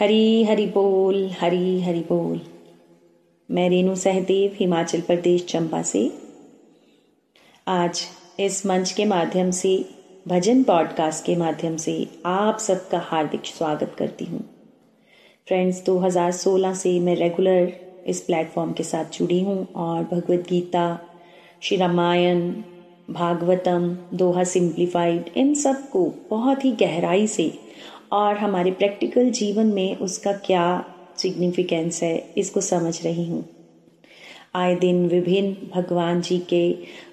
हरी हरि बोल, हरी हरि बोल। मैं रेणु सहदेव, हिमाचल प्रदेश चंपा से। आज इस मंच के माध्यम से, भजन पॉडकास्ट के माध्यम से आप सबका हार्दिक स्वागत करती हूँ। फ्रेंड्स 2016 से मैं रेगुलर इस प्लेटफॉर्म के साथ जुड़ी हूँ और भगवत गीता, श्री रामायण, भागवतम, दोहा सिंप्लीफाइड इन सबको बहुत ही गहराई से और हमारे प्रैक्टिकल जीवन में उसका क्या सिग्निफिकेंस है, इसको समझ रही हूँ। आए दिन विभिन्न भगवान जी के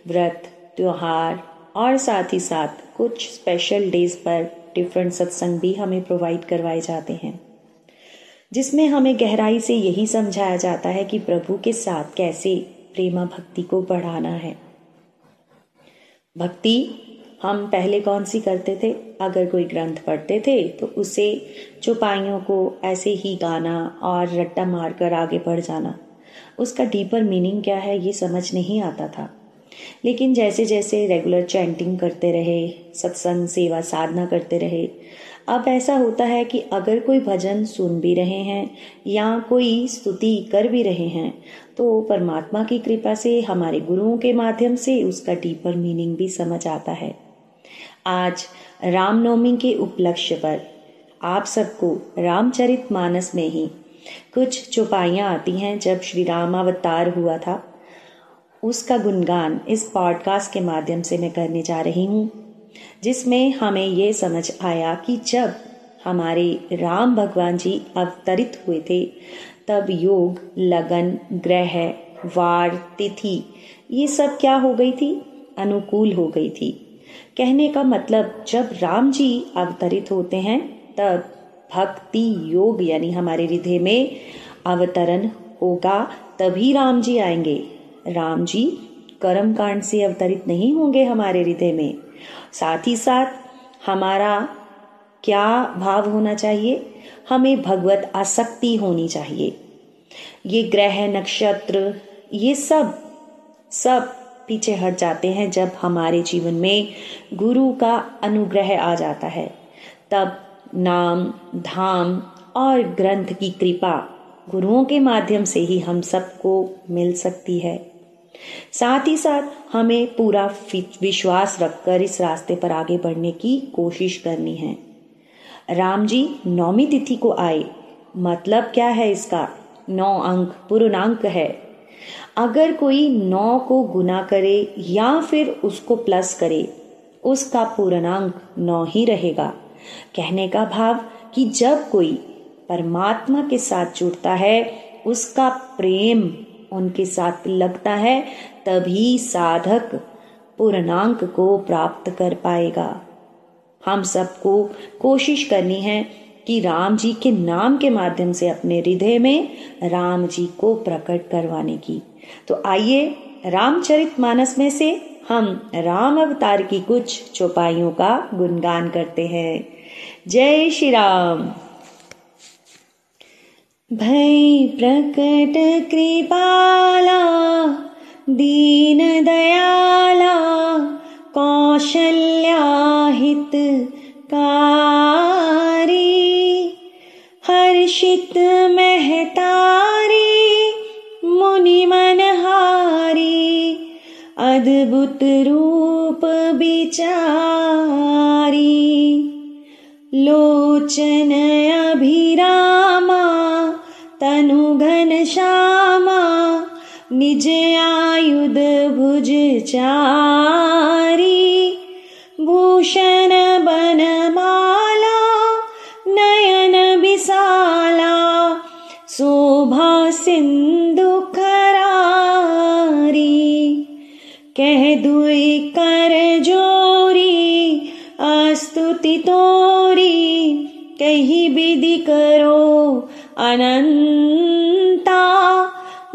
व्रत, त्योहार और साथ ही साथ कुछ स्पेशल डेज़ पर डिफरेंट सत्संग भी हमें प्रोवाइड करवाए जाते हैं। जिसमें हमें गहराई से यही समझाया जाता है कि प्रभु के साथ कैसे प्रेमा भक्ति को बढ़ाना है। भक्ति हम पहले कौन सी करते थे? अगर कोई ग्रंथ पढ़ते थे तो उसे चुपाइयों को ऐसे ही गाना और रट्टा मारकर आगे बढ़ जाना। उसका डीपर मीनिंग क्या है, ये समझ नहीं आता था। लेकिन जैसे जैसे रेगुलर चैंटिंग करते रहे, सत्संग, सेवा, साधना करते रहे, अब ऐसा होता है कि अगर कोई भजन सुन भी रहे हैं या कोई स्तुति कर भी रहे हैं तो परमात्मा की कृपा से, हमारे गुरुओं के माध्यम से उसका डीपर मीनिंग भी समझ आता है। आज रामनवमी के उपलक्ष्य पर। आप सबको रामचरित मानस में ही कुछ चौपाइयाँ आती हैं जब श्री राम अवतार हुआ था। उसका गुणगान इस पॉडकास्ट के माध्यम से मैं करने जा रही हूँ, जिसमें हमें ये समझ आया कि जब हमारे राम भगवान जी अवतरित हुए थे, तब योग, लगन, ग्रह, वार, तिथि, ये सब क्या हो गई थी? अनुकूल हो गई थी। कहने का मतलब जब राम जी अवतरित होते हैं, तब भक्ति योग यानी हमारे हृदय में अवतरण होगा, तभी राम जी आएँगे। राम जी कर्म कांड से अवतरित नहीं होंगे हमारे हृदय में। साथ ही साथ, हमारा क्या भाव होना चाहिए? हमें भगवत आसक्ति होनी चाहिए। ये ग्रह, नक्षत्र, ये सब सब पीछे हट जाते हैं जब हमारे जीवन में गुरु का अनुग्रह आ जाता है। तब नाम, धाम और ग्रंथ की कृपा गुरुओं के माध्यम से ही हम सबको मिल सकती है। साथ ही साथ हमें पूरा विश्वास रखकर इस रास्ते पर आगे बढ़ने की कोशिश करनी है। राम जी नौमी तिथि को आए। मतलब क्या है इसका? नौ अंक, पूर्णांक है। अगर कोई नौ को गुना करे या फिर उसको प्लस करे, उसका पूर्णांक नौ ही रहेगा। कहने का भाव कि जब कोई परमात्मा के साथ जुड़ता है, उसका प्रेम उनके साथ लगता है, तभी साधक पूर्णांक को प्राप्त कर पाएगा। हम सबको कोशिश करनी है कि राम जी के नाम के माध्यम से अपने हृदय में राम जी को प्रकट करवाने की। तो आइए रामचरित मानस में से हम राम अवतार की कुछ चौपाइयों का गुणगान करते हैं। जय श्री राम। भय प्रकट कृपाला, दीन दयाला, कौशल्याहित कारी रूप बिचारी लोचन अभिरामा तनु घन श्यामा निज आयुध भुज चारी भूषण बनमाला कही विधि करो अनंता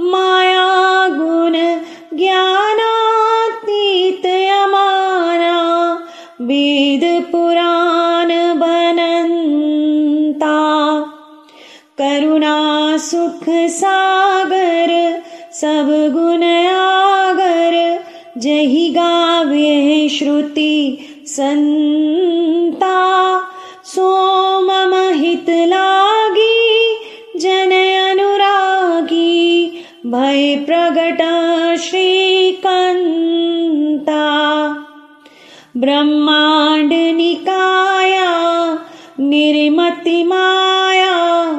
माया गुण ज्ञानातीत अमाना वेद पुराण बनंता। करुणा सुख सागर, सब गुण आगर, जही गावे श्रुति संता। ब्रह्मांड निकाया, निर्मति माया,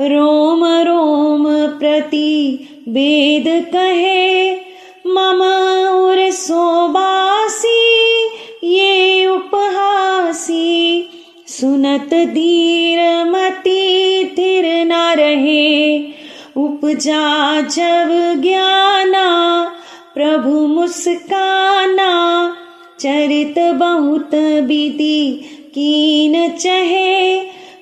रोम रोम प्रति वेद कहे, मम उर सोबासी, ये उपहासी, सुनत धीर मति थिर न रहे। उपजा जब ज्ञाना, प्रभु मुस्काना चरित बहुत विधि कीन चहे,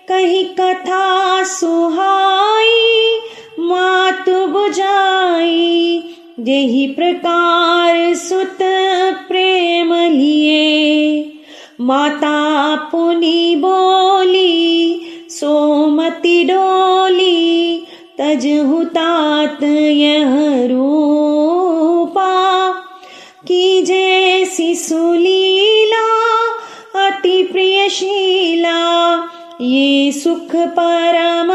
कही कथा सुहाई, मात बुझाई। यही प्रकार सुत प्रेम लिए। माता पुनि बोली, सोमति डोली तज हुतात यह रूपा सुख परम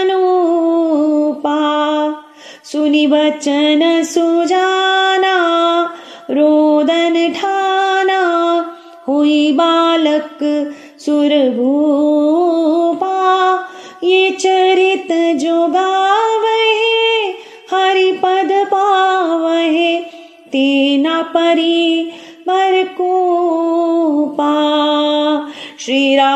अनुपा सुनि वचन सुजाना, रोदन ठाना, हुई बालक सुरभूपा। ये चरित जो गावहे हरि पद पावहे, तेना पर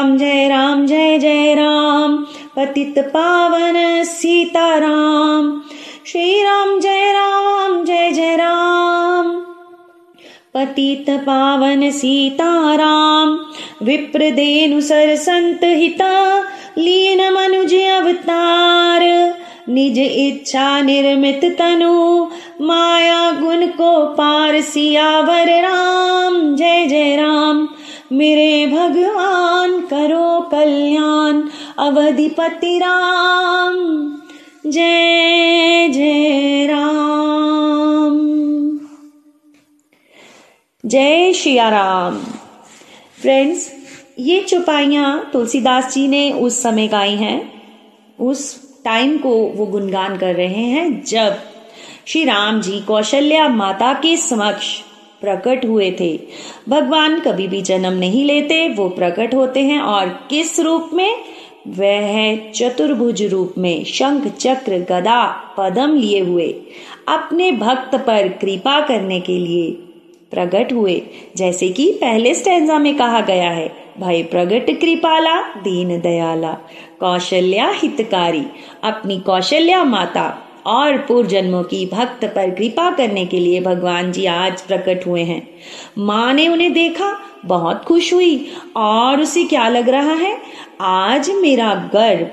राम, जय राम, जय जय राम। पतित पावन सीताराम। श्री राम जय राम, जय जय राम। पतित पावन सीताराम। विप्रदेनु सर संत हिता। लीन मनुज अवतार। निज इच्छा निर्मित तनु। माया गुण को पार सियावर राम। जय जय राम। मेरे भगवान करो कल्याण, अवधिपति राम। जय जय राम। जय शिया राम। फ्रेंड्स, ये चुपाइयाँ तुलसीदास जी ने उस समय गाई हैं। उस टाइम को वो गुणगान कर रहे हैं जब श्री राम जी कौशल्या माता के समक्ष प्रकट हुए थे। भगवान कभी भी जन्म नहीं लेते, वो प्रकट होते हैं और किस रूप में? वह चतुर्भुज रूप में शंख चक्र गदा पदम लिए हुए। अपने भक्त पर कृपा करने के लिए प्रकट हुए। जैसे कि पहले स्टैंजा में कहा गया है भाई प्रगट कृपाला, दीन दयाला, कौशल्या हितकारी, अपनी कौशल्या माता और पूर्व जन्मों की भक्त पर कृपा करने के लिए भगवान जी आज प्रकट हुए हैं। माँ ने उन्हें देखा, बहुत खुश हुई, और उसे क्या लग रहा है? आज मेरा गर्भ,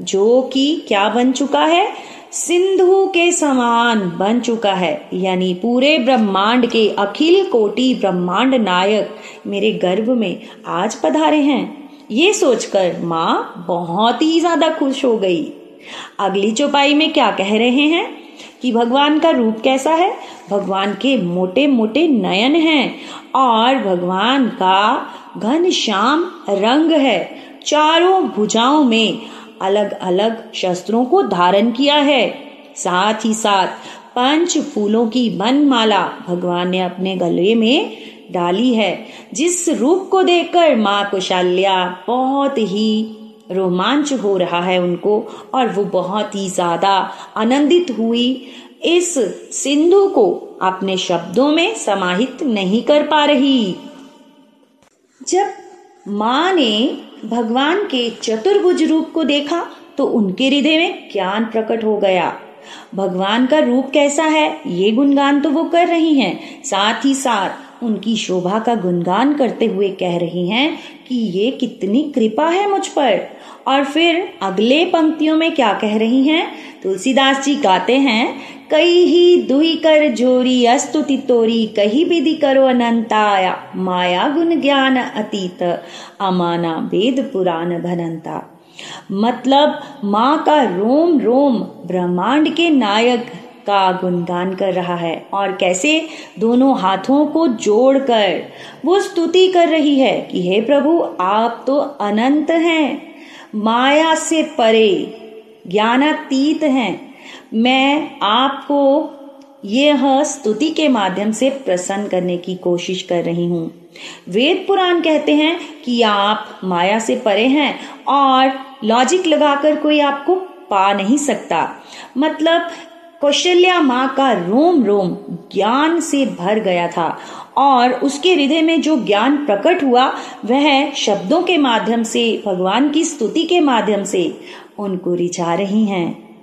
जो कि क्या बन चुका है? सिंधु के समान बन चुका है, यानी पूरे ब्रह्मांड के अखिल कोटि ब्रह्मांड नायक मेरे गर्भ में आज पधारे हैं। ये सोचकर माँ बहुत ही ज़्यादा खुश हो गई। अगली चौपाई में क्या कह रहे हैं कि भगवान का रूप कैसा है? भगवान के मोटे मोटे नयन हैं और भगवान का घन श्याम रंग है। चारों भुजाओं में अलग अलग शस्त्रों को धारण किया है। साथ ही साथ पंच फूलों की बनमाला भगवान ने अपने गले में डाली है। जिस रूप को देखकर माँ कुशाल्या बहुत ही रोमांच हो रहा है उनको और वो बहुत ही ज़्यादा आनंदित हुई। इस सिंधु को अपने शब्दों में समाहित नहीं कर पा रही। जब माँ ने भगवान के चतुर्भुज रूप को देखा तो उनके हृदय में ज्ञान प्रकट हो गया। भगवान का रूप कैसा है, ये गुणगान तो वो कर रही हैं। साथ ही साथ उनकी शोभा का गुणगान करते हुए कह रही हैं कि ये कितनी कृपा है मुझ पर। और फिर अगले पंक्तियों में क्या कह रही हैं? तुलसीदास जी गाते हैं, कई ही दुई कर जोरी, अस्तुति तोरी, कही विधि करो अनंताया माया गुण ज्ञान अतीत, अमाना वेद पुराण भनंता मतलब माँ का रोम रोम ब्रह्मांड के नायक का गुणगान कर रहा है और कैसे दोनों हाथों को जोड़कर वो स्तुति कर रही है कि हे प्रभु, आप तो अनंत हैं, माया से परे ज्ञानातीत हैं। मैं आपको यह स्तुति के माध्यम से प्रसन्न करने की कोशिश कर रही हूँ। वेद पुराण कहते हैं कि आप माया से परे हैं और लॉजिक लगाकर कोई आपको पा नहीं सकता। मतलब कौशल्या माँ का रोम रोम ज्ञान से भर गया था और उसके हृदय में जो ज्ञान प्रकट हुआ, वह शब्दों के माध्यम से, भगवान की स्तुति के माध्यम से उनको रिझा रही हैं।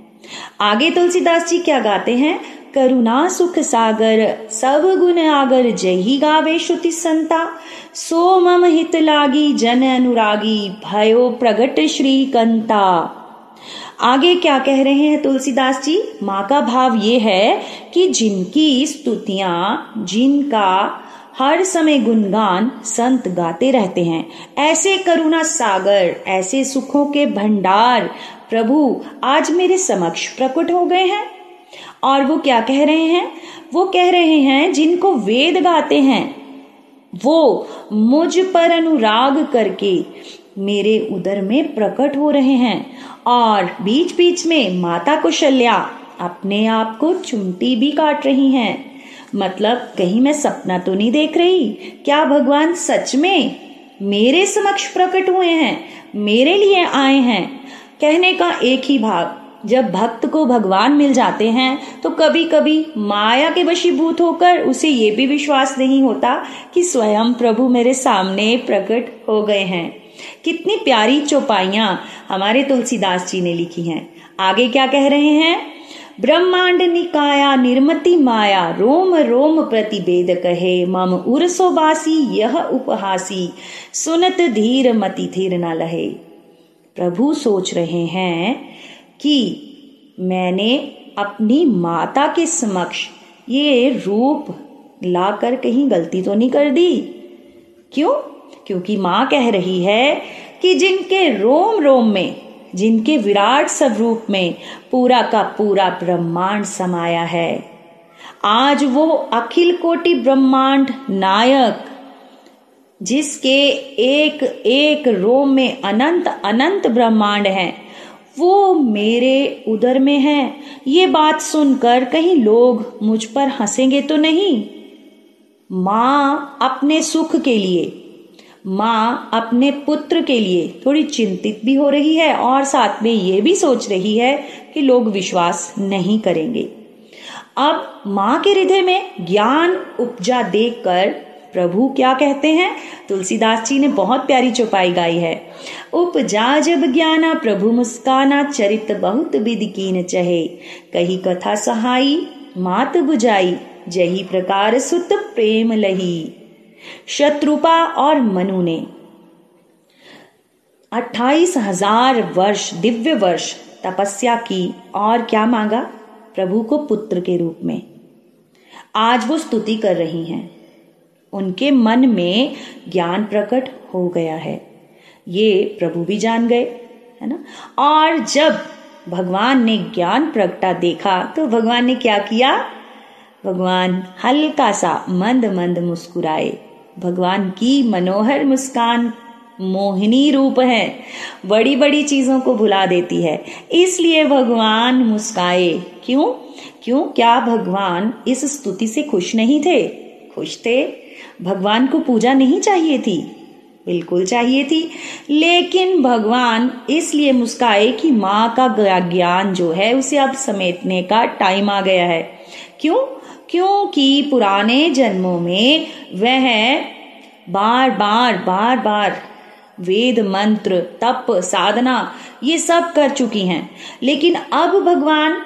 आगे तुलसीदास जी क्या गाते हैं? करुणा सुख सागर, सब गुण आगर, जही गावे श्रुति संता। सो मम हित लागी जन अनुरागी, भयो प्रगट श्री कंता। आगे क्या कह रहे हैं तुलसीदास जी? माँ का भाव ये है कि जिनकी स्तुतियाँ, जिनका हर समय गुणगान संत गाते रहते हैं। ऐसे करुणा सागर, ऐसे सुखों के भंडार, प्रभु आज मेरे समक्ष प्रकट हो गए हैं। और वो क्या कह रहे हैं? वो कह रहे हैं, जिनको वेद गाते हैं, वो मुझ पर अनुराग करके मेरे उदर में प्रकट हो रहे हैं। और बीच बीच में माता कुशल्या अपने आप को चुमटी भी काट रही हैं। मतलब कहीं मैं सपना तो नहीं देख रही? क्या भगवान सच में मेरे समक्ष प्रकट हुए हैं? मेरे लिए आए हैं? कहने का एक ही भाग, जब भक्त को भगवान मिल जाते हैं तो कभी कभी माया के वशीभूत होकर उसे ये भी विश्वास नहीं होता कि स्वयं प्रभु मेरे सामने प्रकट हो गए हैं। कितनी प्यारी चौपाइयाँ हमारे तुलसीदास जी ने लिखी हैं। आगे क्या कह रहे हैं? ब्रह्मांड निकाया निर्मति माया, रोम रोम प्रतिबेद कहे। मम उर्सो बासी यह उपहासी, सुनत धीर मति धीर न लहे। प्रभु सोच रहे हैं कि मैंने अपनी माता के समक्ष ये रूप लाकर कहीं गलती तो नहीं कर दी? क्यों? क्योंकि माँ कह रही है कि जिनके रोम रोम में, जिनके विराट स्वरूप में पूरा का पूरा ब्रह्मांड समाया है, आज वो अखिल कोटि ब्रह्मांड नायक, जिसके एक एक रोम में अनंत अनंत ब्रह्मांड हैं, वो मेरे उदर में है। ये बात सुनकर कहीं लोग मुझ पर हंसेंगे तो नहीं। माँ अपने सुख के लिए माँ अपने पुत्र के लिए थोड़ी चिंतित भी हो रही है और साथ में ये भी सोच रही है कि लोग विश्वास नहीं करेंगे। अब माँ के हृदय में ज्ञान उपजा देखकर प्रभु क्या कहते हैं? तुलसीदास जी ने बहुत प्यारी चौपाई गाई है। उपजा जब ज्ञाना प्रभु मुस्काना, चरित बहुत विधि कीन चहे। कही कथा सहाई, मात बुझाई, जही प्रकार सुत प्रेम लही। शत्रुपा और मनु ने। अट्ठाईस हज़ार वर्ष, दिव्य वर्ष, तपस्या की, और क्या मांगा? प्रभु को पुत्र के रूप में। आज वो स्तुति कर रही हैं। उनके मन में ज्ञान प्रकट हो गया है। ये प्रभु भी जान गए, है ना? और जब भगवान ने ज्ञान प्रगटा देखा तो भगवान ने क्या किया? भगवान हल्का सा मंद मंद मुस्कुराए। भगवान की मनोहर मुस्कान मोहिनी रूप है। बड़ी बड़ी चीज़ों को भुला देती है। इसलिए भगवान मुस्काए। क्यों? क्यों? क्या भगवान इस स्तुति से खुश नहीं थे? खुश थे। भगवान को पूजा नहीं चाहिए थी। बिल्कुल चाहिए थी। लेकिन भगवान इसलिए मुस्काए कि माँ का ज्ञान जो है, उसे अब समेटने का टाइम आ गया है। क्यों? क्योंकि पुराने जन्मों में वह बार बार बार बार वेद, मंत्र, तप, साधना, ये सब कर चुकी हैं। लेकिन अब भगवान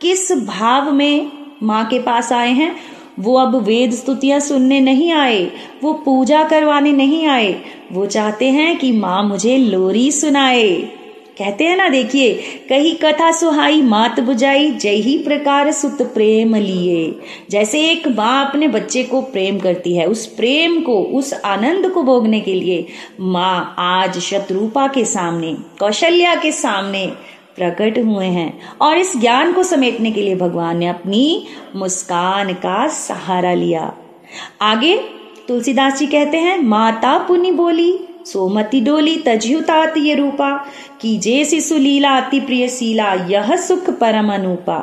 किस भाव में माँ के पास आए हैं? वो अब वेद स्तुतियाँ सुनने नहीं आए, वो पूजा करवाने नहीं आए। वो चाहते हैं कि माँ मुझे लोरी सुनाए। कहते हैं ना, देखिए, कही कथा सुहाई मात बुझाई, जय ही प्रकार सुत प्रेम लिए। जैसे एक माँ अपने बच्चे को प्रेम करती है, उस प्रेम को, उस आनंद को भोगने के लिए माँ आज शत्रुपा के सामने, कौशल्या के सामने प्रकट हुए हैं और इस ज्ञान को समेटने के लिए भगवान ने अपनी मुस्कान का सहारा लिया। आगे तुलसीदास जी कहते हैं, माता पुनि बोली सोमति डोली तजयुतात ये रूपा की जे शिशु लीला अति प्रिय शीला, यह सुख परम अनुपा।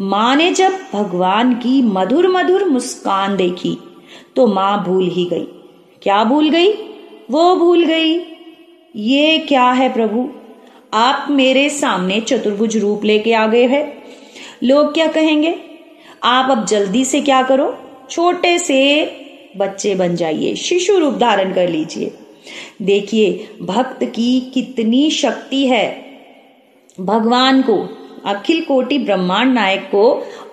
माँ ने जब भगवान की मधुर मधुर मुस्कान देखी तो माँ भूल ही गई। क्या भूल गई? वो भूल गई। ये क्या है प्रभु? आप मेरे सामने चतुर्भुज रूप लेके आ गए हैं। लोग क्या कहेंगे? आप अब जल्दी से क्या करो? छोटे से बच्चे बन जाइए, शिशु रूप धारण कर लीजिए। देखिए, भक्त की कितनी शक्ति है। भगवान को, अखिल कोटि ब्रह्मांड नायक को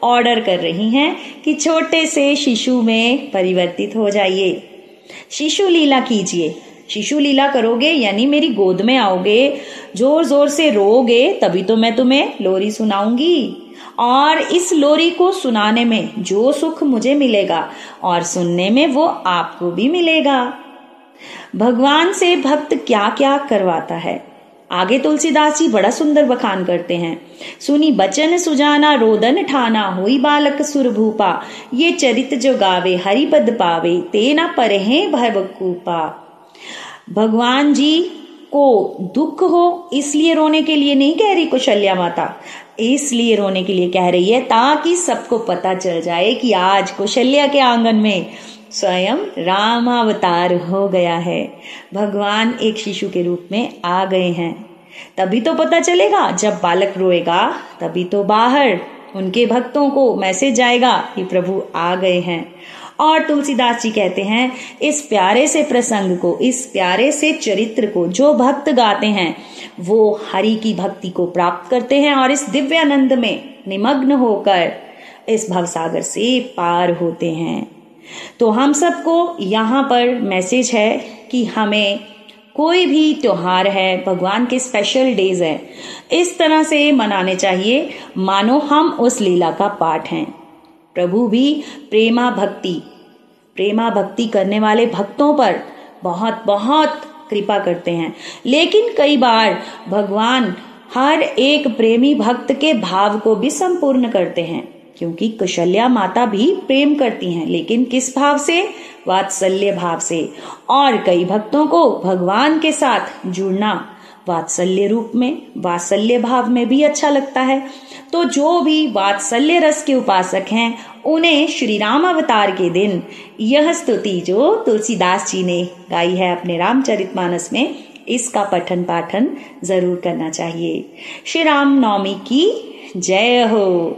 ऑर्डर कर रही हैं कि छोटे से शिशु में परिवर्तित हो जाइए। शिशु लीला कीजिए। शिशु लीला करोगे, यानी मेरी गोद में आओगे। ज़ोर ज़ोर से रोगे तभी तो मैं तुम्हें लोरी सुनाऊँगी। और इस लोरी को सुनाने में जो सुख मुझे मिलेगा, और सुनने में वो आपको भी मिलेगा। भगवान से भक्त क्या क्या करवाता है? आगे तुलसीदास जी बड़ा सुंदर बखान करते हैं। सुनी बचन सुजाना, रोदन ठाना, हुई बालक सुरभूपा ये चरित जो गावे, हरिपद पावे तेना पर भवकूपा भगवान जी को दुख हो, इसलिए रोने के लिए नहीं कह रही कुशल्या माता। इसलिए रोने के लिए कह रही है, ताकि सबको पता चल जाए कि आज कुशल्या के आँगन में स्वयं राम अवतार हो गया है। भगवान एक शिशु के रूप में आ गए हैं। तभी तो पता चलेगा, जब बालक रोएगा, तभी तो बाहर उनके भक्तों को मैसेज जाएगा कि प्रभु आ गए हैं। और तुलसीदास जी कहते हैं, इस प्यारे से प्रसंग को, इस प्यारे से चरित्र को जो भक्त गाते हैं, वो हरि की भक्ति को प्राप्त करते हैं और इस दिव्यानंद में निमग्न होकर इस भवसागर से पार होते हैं। तो हम सबको यहाँ पर मैसेज है कि हमें कोई भी त्योहार है, भगवान के स्पेशल डेज़ है, इस तरह से मनाने चाहिए। मानो हम उस लीला का पाठ हैं। प्रभु भी प्रेमा भक्ति प्रेमा भक्ति करने वाले भक्तों पर बहुत बहुत कृपा करते हैं। लेकिन कई बार भगवान हर एक प्रेमी भक्त के भाव को भी संपूर्ण करते हैं। क्योंकि कुशल्या माता भी प्रेम करती हैं, लेकिन किस भाव से? वात्सल्य भाव से। और कई भक्तों को भगवान के साथ जुड़ना वात्सल्य रूप में, वात्सल्य भाव में भी अच्छा लगता है। तो जो भी वात्सल्य रस के उपासक हैं, उन्हें श्री राम अवतार के दिन यह स्तुति जो तुलसीदास जी ने गाई है अपने रामचरितमानस में, इसका पठन पाठन ज़रूर करना चाहिए। श्री राम नवमी की जय हो।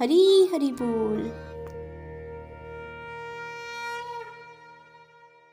हरी हरी बोल।